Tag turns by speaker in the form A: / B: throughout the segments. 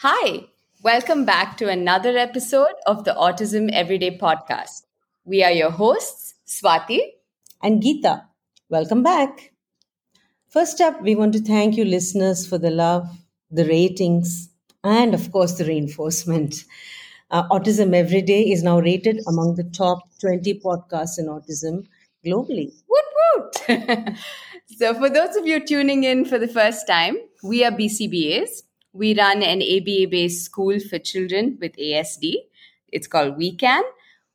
A: Hi, welcome back to another episode of the Autism Everyday podcast. We are your hosts, Swati
B: and Geeta. Welcome back. First up, we want to thank you, listeners, for the love, the ratings, and of course, the reinforcement. Uh, autism Everyday is now rated among the top 20 podcasts in autism globally.
A: Woot woot! so, for those of you tuning in for the first time, we are BCBAs. We run an ABA based school for children with ASD. It's called WeCan.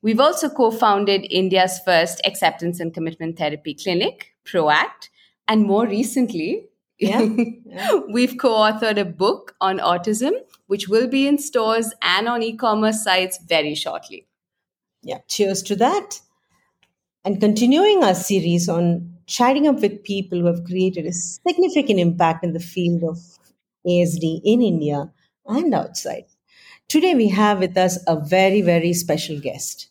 A: We've also co founded India's first acceptance and commitment therapy clinic, ProAct. And more recently, yeah. yeah. we've co authored a book on autism, which will be in stores and on e commerce sites very shortly.
B: Yeah, cheers to that. And continuing our series on chatting up with people who have created a significant impact in the field of ASD in India and outside. Today, we have with us a very, very special guest.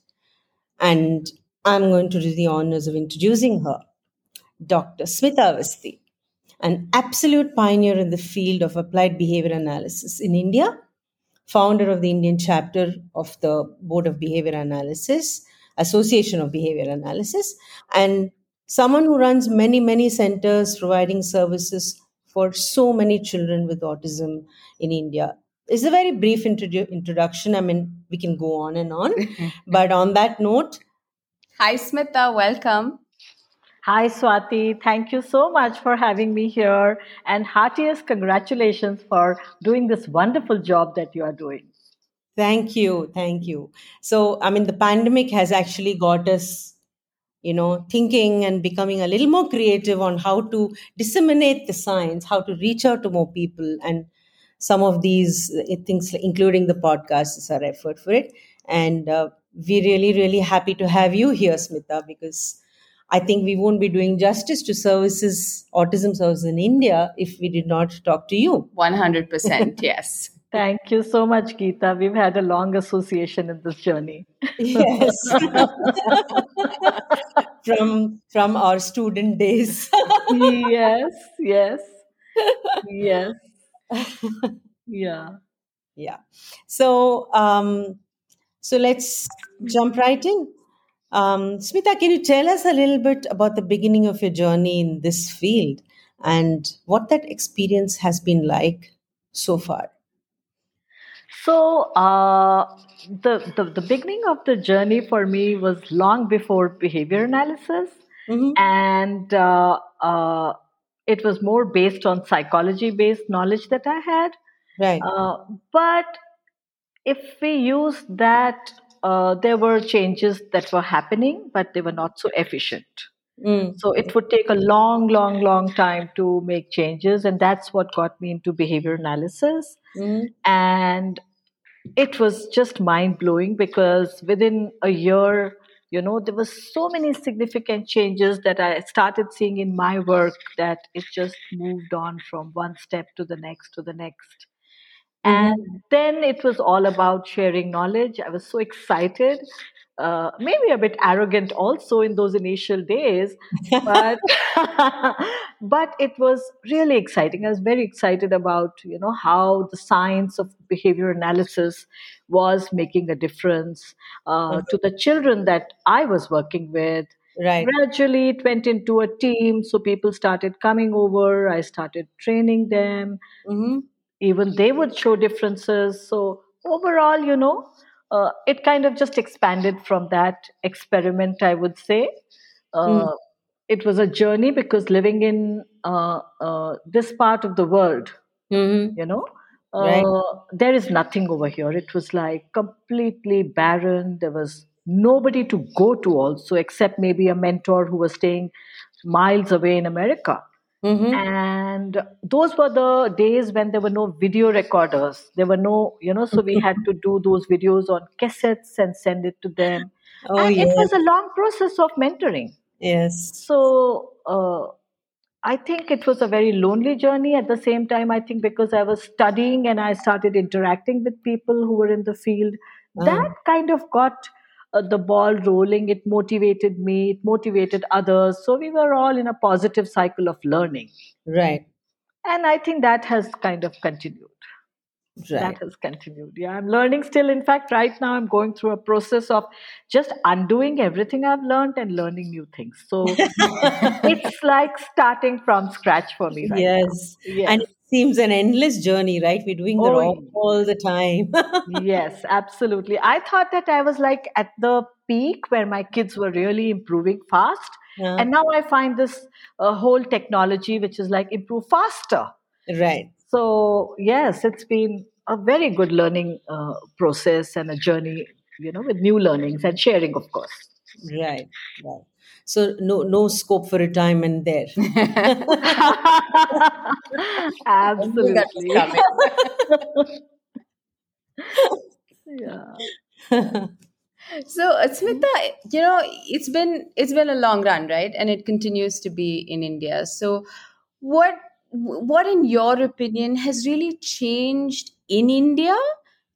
B: And I'm going to do the honors of introducing her, Dr. Smita Awasthi, an absolute pioneer in the field of applied behavior analysis in India, founder of the Indian chapter of the Board of Behavior Analysis, Association of Behavior Analysis, and someone who runs many, many centers providing services for so many children with autism in India. It's a very brief introdu- introduction. I mean, we can go on and on. but on that note,
A: hi, Smita, welcome.
C: Hi, Swati. Thank you so much for having me here. And heartiest congratulations for doing this wonderful job that you are doing.
B: Thank you. Thank you. So, I mean, the pandemic has actually got us you know thinking and becoming a little more creative on how to disseminate the science how to reach out to more people. And some of these uh, things including the podcast is our effort for it. And uh, we're really really happy to have you here smita because i think we won't be doing justice to services autism services in india if we did not talk to you.
A: 100% yes
C: Thank you so much, Geeta. We've had a long association in this journey.
B: Yes. from from our student days.
C: yes, yes. Yes. Yeah.
B: Yeah. So um so let's jump right in. Um, Smita, can you tell us a little bit about the beginning of your journey in this field and what that experience has been like so far?
C: So uh, the, the the beginning of the journey for me was long before behavior analysis, mm-hmm. and uh, uh, it was more based on psychology based knowledge that I had.
B: Right. Uh,
C: but if we use that, uh, there were changes that were happening, but they were not so efficient. Mm. So it would take a long, long, long time to make changes, and that's what got me into behavior analysis. Mm. And it was just mind blowing because within a year, you know, there were so many significant changes that I started seeing in my work that it just moved on from one step to the next to the next. Mm-hmm. And then it was all about sharing knowledge. I was so excited uh, maybe a bit arrogant also in those initial days but but it was really exciting. I was very excited about you know how the science of behavior analysis was making a difference uh, mm-hmm. to the children that i was working with.
B: Right.
C: Gradually it went into a team so people started coming over. I started training them. Mm-hmm. even they would show differences. So overall you know uh, it kind of just expanded from that experiment, I would say. Uh, mm. It was a journey because living in uh, uh this part of the world, mm-hmm. you know, uh, right. there is nothing over here. It was like completely barren. There was nobody to go to, also, except maybe a mentor who was staying miles away in America. Mm-hmm. And those were the days when there were no video recorders. There were no, you know, so we had to do those videos on cassettes and send it to them. Oh, and yes. it was a long process of mentoring.
B: Yes.
C: So uh, I think it was a very lonely journey. At the same time, I think because I was studying and I started interacting with people who were in the field, uh that kind of got uh, the ball rolling. It motivated me, it motivated others. So we were all in a positive cycle of learning.
B: Right.
C: And I think that has kind of continued. that has continued yeah i'm learning still in fact right now i'm going through a process of just undoing everything i've learned and learning new things so it's like starting from scratch for me right
B: Yes.
C: now
B: And
C: yes
B: it seems an endless journey, right? We're doing the
C: oh
B: all, all the time.
C: yes absolutely i thought that i was like at the peak where my kids were really improving fast
B: Yeah.
C: and now i find this uh, whole technology which is like improve faster
B: Right.
C: so yes it's been a very good learning uh, process and a journey you know with new learnings and sharing of course
B: Right. Right. So no no scope for retirement there.
A: I knew
C: absolutely
A: coming.
C: yeah
A: So, uh, Smita, you know, it's been it's been a long run, right? And it continues to be in India. So, what what in your opinion has really changed in India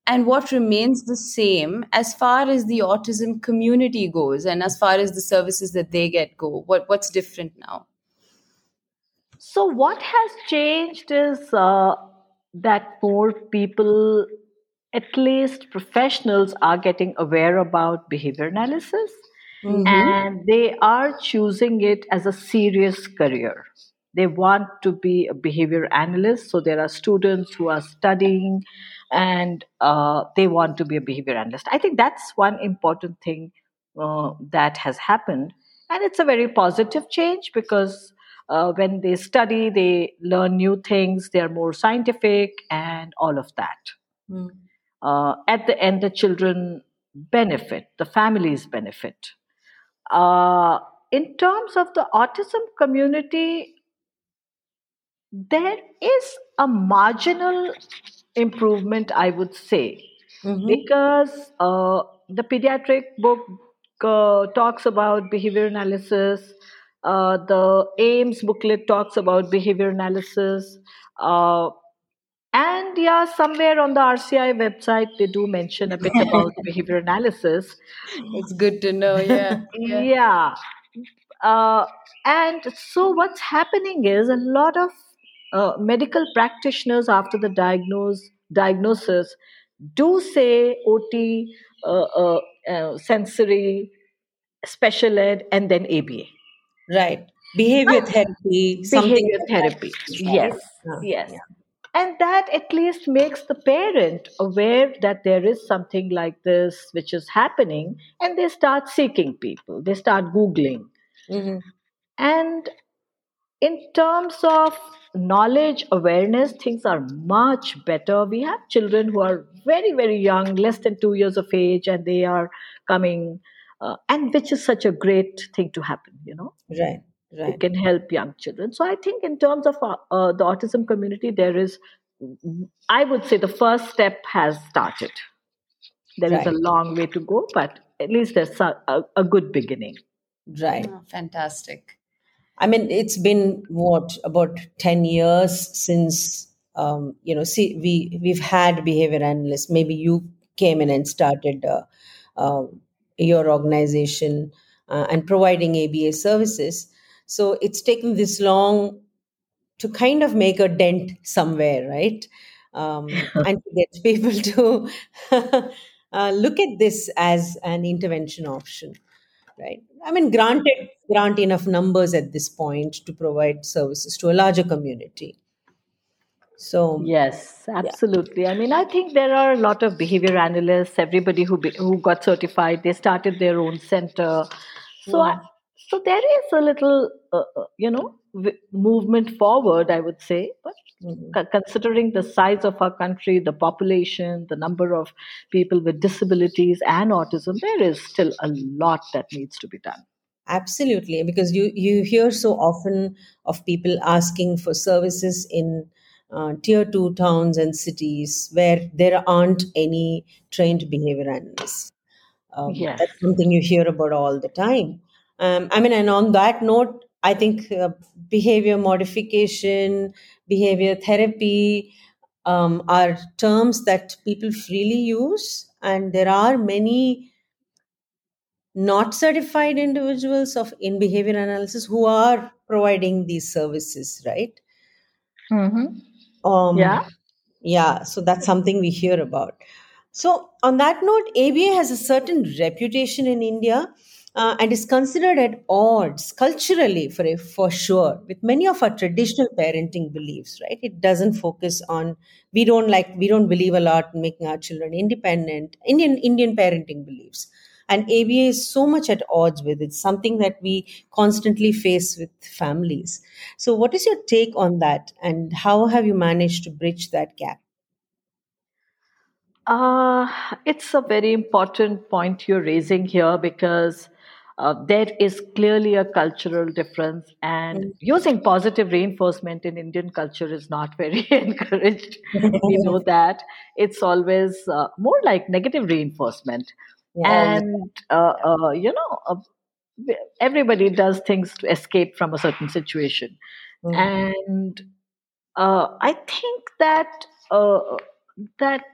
A: and what remains the same as far as the autism community goes and as far as the services that they get go? What what's different now?
C: So, what has changed is uh, that more people, at least professionals, are getting aware about behavior analysis
B: Mhm.
C: and they are choosing it as a serious career. They want to be a behavior analyst. So, there are students who are studying and uh, they want to be a behavior analyst. I think that's one important thing uh, that has happened. And it's a very positive change because uh, when they study, they learn new things, they are more scientific, and all of that.
B: Mm.
C: Uh, at the end, the children benefit, the families benefit. Uh, in terms of the autism community, there is a marginal improvement, I would say,
B: Mhm.
C: because uh, the pediatric book uh, talks about behavior analysis. Uh, the AIIMS booklet talks about behavior analysis. Uh, and yeah, somewhere on the RCI website, they do mention a bit about behavior analysis.
A: It's good to know. Yeah. Yeah.
C: Yeah. Uh, and so what's happening is a lot of uh, medical practitioners after the diagnose, diagnosis do say OT, uh, uh, uh, sensory, special ed, and then ABA.
B: Right. Behavior therapy, something
C: Behavior therapy. Yes.
B: Yeah.
C: Yes.
B: Yeah.
C: And that at least makes the parent aware that there is something like this which is happening, and they start seeking people. They start Googling.
B: Mhm.
C: And in terms of knowledge awareness, things are much better. We have children who are very, very young, less than two years of age, and they are coming, uh, and which is such a great thing to happen, you know.
B: Right. right It
C: can help young children. So I think, in terms of uh, uh, the autism community, there is, I would say, the first step has started. There is a long way to go, but at least there's a, a, a good beginning.
B: Right.
A: Oh, fantastic.
B: I mean, it's been what about ten years since um, you know. See, we we've had behavior analysts. Maybe you came in and started uh, uh, your organization uh, and providing ABA services. So it's taken this long to kind of make a dent somewhere, right? Um, and to get people to uh, look at this as an intervention option right i mean granted grant enough numbers at this point to provide services to a larger community so
C: Yes, absolutely. I mean, I think there are a lot of behavior analysts. Everybody who be, who got certified, they started their own center. So, I, so there is a little, uh, uh, you know, w- movement forward. I would say, but
B: Mhm.
C: considering the size of our country, the population, the number of people with disabilities and autism, there is still a lot that needs to be done.
B: absolutely because you you hear so often of people asking for services in uh, tier 2 towns and cities where there aren't any trained behavior analysts um,
C: Yes.
B: that's something you hear about all the time um, i mean and on that note i think uh, behavior modification behavior therapy um, are terms that people freely use and there are many not certified individuals of in behavior analysis who are providing these services right
C: Mm-hmm.
B: um,
C: Yeah.
B: Yeah, so that's something we hear about. So, on that note, ABA has a certain reputation in India uh, and is considered at odds culturally for a, for sure with many of our traditional parenting beliefs. Right? It doesn't focus on we don't like we don't believe a lot in making our children independent. Indian Indian parenting beliefs and ABA is so much at odds with. It's something that we constantly face with families. So, what is your take on that, and how have you managed to bridge that gap?
C: Uh, it's a very important point you're raising here because uh, there is clearly a cultural difference, and using positive reinforcement in Indian culture is not very encouraged. we know that. It's always uh, more like negative reinforcement,
B: Yeah,
C: and uh, uh, you know, uh, everybody does things to escape from a certain situation,
B: Mm.
C: and uh, I think that uh, that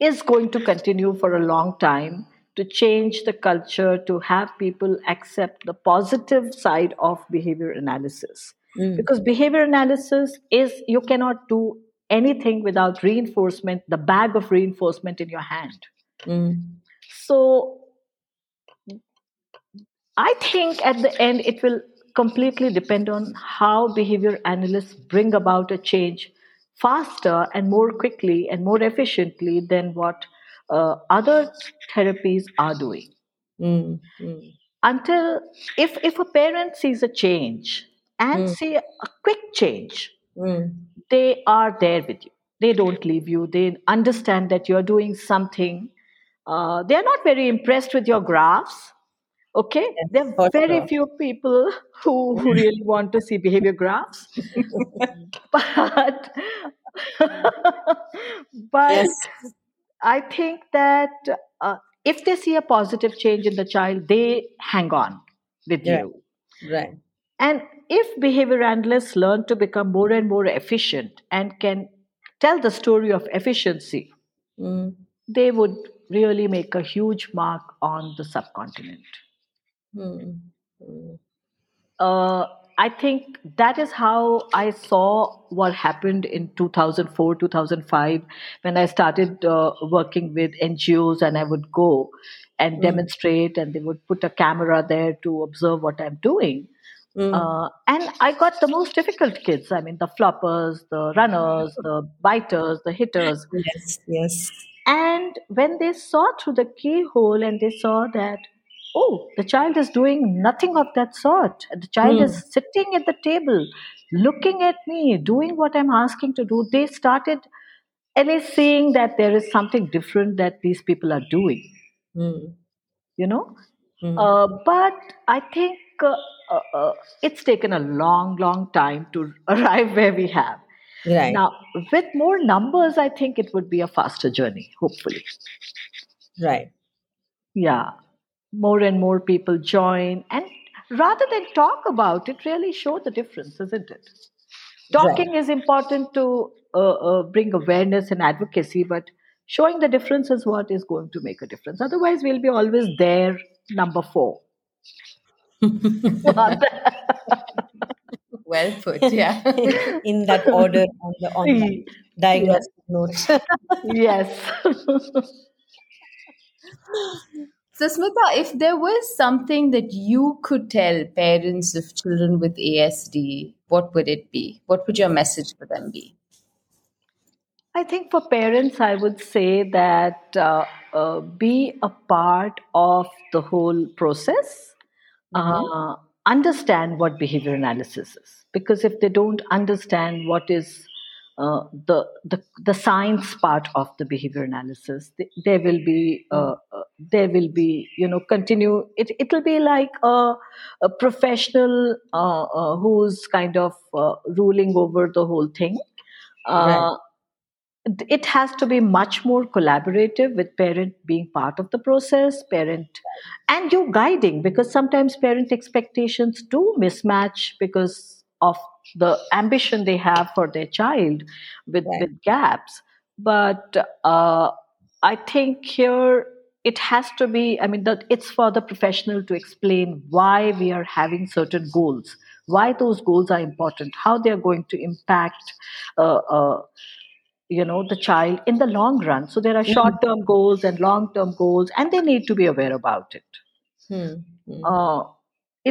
C: is going to continue for a long time to change the culture to have people accept the positive side of behavior analysis
B: Mm.
C: because behavior analysis is you cannot do anything without reinforcement the bag of reinforcement in your hand
B: Mm.
C: so i think at the end it will completely depend on how behavior analysts bring about a change faster and more quickly and more efficiently than what uh, other therapies are doing
B: Mm. Mm.
C: until if if a parent sees a change and
B: Mm.
C: see a quick change
B: Mm.
C: they are there with you they don't leave you they understand that you're doing something uh, they are not very impressed with your graphs okay there are very
B: sure.
C: few people who, who really want to see behavior graphs but but
B: Yes.
C: I think that uh, if they see a positive change in the child, they hang on with
B: Right.
C: you.
B: Right.
C: And if behavior analysts learn to become more and more efficient and can tell the story of efficiency,
B: Mm.
C: they would really make a huge mark on the subcontinent.
B: Mm. Mm.
C: uh, I think that is how I saw what happened in 2004, 2005, when I started uh, working with NGOs and I would go and
B: Mm.
C: demonstrate, and they would put a camera there to observe what I'm doing.
B: Mm.
C: Uh, and I got the most difficult kids. I mean, the floppers, the runners, the biters, the hitters.
B: Yes. Yes.
C: And when they saw through the keyhole and they saw that, oh, the child is doing nothing of that sort. The child
B: Mm.
C: is sitting at the table, looking at me, doing what I'm asking to do. They started at least seeing that there is something different that these people are doing,
B: Mm.
C: you know?
B: Mm.
C: Uh, but I think uh, uh, uh, it's taken a long, long time to arrive where we have.
B: Right.
C: Now, with more numbers, I think it would be a faster journey, hopefully.
B: Right.
C: Yeah, more and more people join. And rather than talk about it, really show the difference, isn't it? Talking is important to uh, uh, bring awareness and advocacy, but showing the difference is what is going to make a difference. Otherwise, we'll be always there, number four.
A: Well put, yeah.
B: In that order on the on the diagnostic note.
C: yes.
A: So, Smita, if there was something that you could tell parents of children with ASD, what would it be? What would your message for them be?
C: I think for parents, I would say that uh, uh, be a part of the whole process. Uh, understand what behavior analysis is, because if they don't understand what is uh, the, the the science part of the behavior analysis, th- there will be uh, uh, there will be you know continue. It it will be like a, a professional uh, uh, who's kind of uh, ruling over the whole thing. Uh, it has to be much more collaborative with parent being part of the process parent and you guiding because sometimes parent expectations do mismatch because of the ambition they have for their child with,
B: Right.
C: with gaps but uh, i think here it has to be i mean that it's for the professional to explain why we are having certain goals why those goals are important how they are going to impact uh, uh, you know the child in the long run so there are short term goals and long term goals and they need to be aware about it
B: Hmm. Hmm.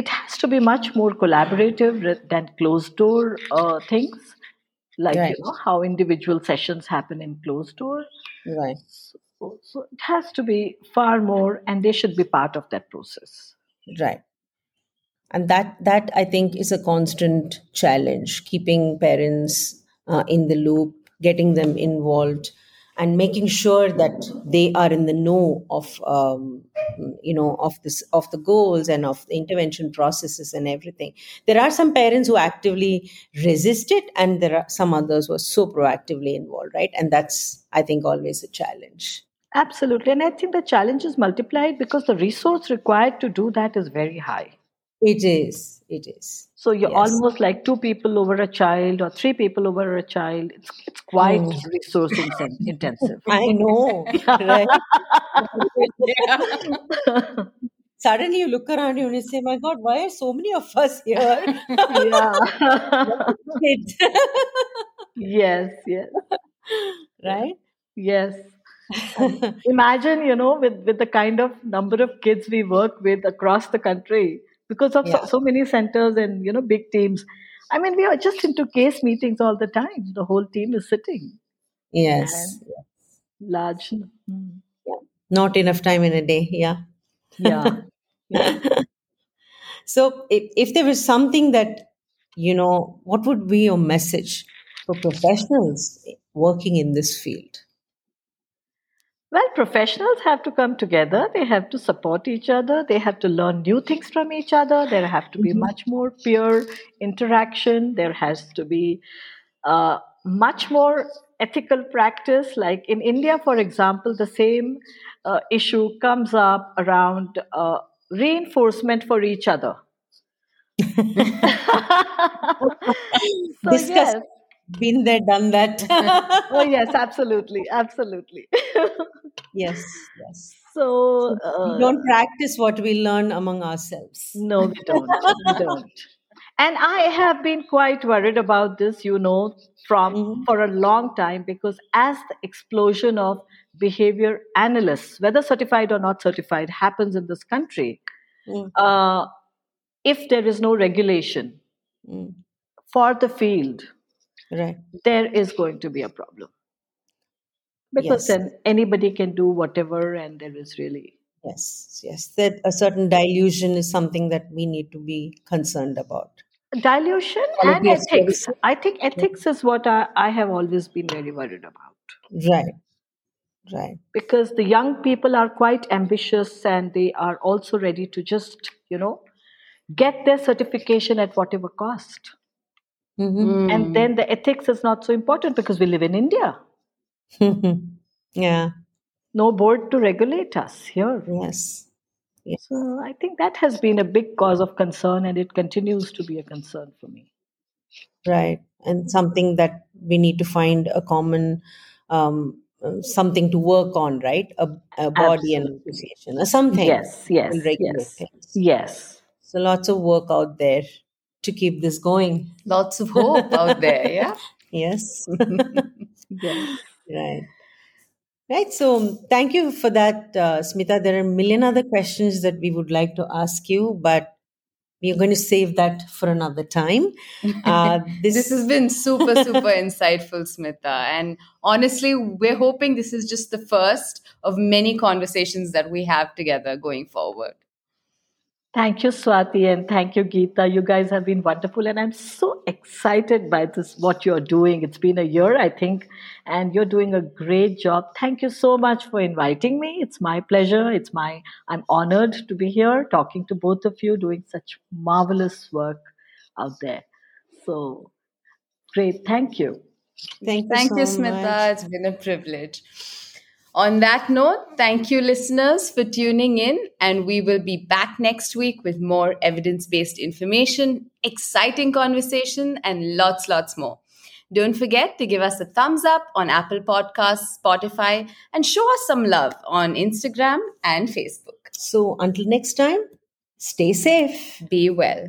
C: It has to be much more collaborative than closed door uh, things like
B: Right.
C: you know how individual sessions happen in closed door
B: Right.
C: so, so it has to be far more and they should be part of that process
B: Right. And that that I think is a constant challenge, keeping parents uh, in the loop, getting them involved, and making sure that they are in the know of um, you know of this of the goals and of the intervention processes and everything. There are some parents who actively resist it, and there are some others who are so proactively involved, right? And that's I think always a challenge.
C: absolutely and i think the challenge is multiplied because the resource required to do that is very high
B: It is. It is.
C: So you're
B: Yes.
C: almost like two people over a child or three people over a child. It's it's quite
B: Mm.
C: resource intensive.
B: I know, right? Suddenly you look around you and you say, My God, why are so many of us here?
C: yeah. Yes, yes,
B: right?
C: yes. Imagine, you know, with, with the kind of number of kids we work with across the country because of
B: Yeah.
C: so, so many centers and, you know, big teams. I mean, we are just into case meetings all the time. The whole team is sitting
B: Yes.
C: large. Mm.
B: Not enough time in a day. Yeah.
C: Yeah. yeah.
B: So if, if there was something that, you know, what would be your message for professionals working in this field?
C: Well, professionals have to come together. They have to support each other. They have to learn new things from each other. There have to be
B: Mhm.
C: much more peer interaction. There has to be uh, much more ethical practice. Like in India, for example, the same uh, issue comes up around uh, reinforcement for each other. so,
B: Discuss.
C: yes.
B: Been there, done that.
C: Oh, yes, absolutely. Absolutely.
B: yes, yes.
C: so,
B: So
C: uh,
B: we don't practice what we learn among ourselves.
C: No, we don't. We don't. And I have been quite worried about this, you know, from
B: Mhm.
C: for a long time because as the explosion of behavior analysts, whether certified or not certified, happens in this country,
B: Mm,
C: uh, if there is no regulation
B: mm,
C: for the field,
B: right.
C: there is going to be a problem because
B: Yes.
C: then anybody can do whatever, and there is really
B: Yes, yes. That a certain dilution is something that we need to be concerned about.
C: dilution and
B: Quality
C: ethics.
B: services.
C: I think ethics is what I, I have always been very worried about.
B: Right, right.
C: because the young people are quite ambitious and they are also ready to just you know get their certification at whatever cost
B: Mm-hmm.
C: and then the ethics is not so important because we live in india
B: yeah,
C: no board to regulate us here
B: yes.
C: so i think that has been a big cause of concern and it continues to be a concern for me
B: Right. And something that we need to find a common um, uh, something to work on, right? A, a body and association or something.
C: yes yes yes
B: things.
C: yes
B: So lots of work out there to keep this going.
A: Lots of hope out there, yeah?
B: Yes.
C: yes
B: Right. Right. So thank you for that, uh, Smita. There are a million other questions that we would like to ask you, but we are going to save that for another time. Uh, this,
A: This has been super, super insightful, Smita. And honestly, we're hoping this is just the first of many conversations that we have together going forward.
C: Thank you, Swati, and thank you, Geeta. You guys have been wonderful, and I'm so excited by this, what you're doing. It's been a year, I think, and you're doing a great job. Thank you so much for inviting me. It's my pleasure. It's my, I'm honored to be here talking to both of you, doing such marvelous work out there. So great. Thank you.
B: thank you,
A: Thank you, Smita.
B: much.
A: It's been a privilege. On that note, thank you, listeners, for tuning in. And we will be back next week with more evidence based information, exciting conversation, and lots, lots more. Don't forget to give us a thumbs up on Apple Podcasts, Spotify, and show us some love on Instagram and Facebook.
B: So until next time, stay safe.
A: Be well.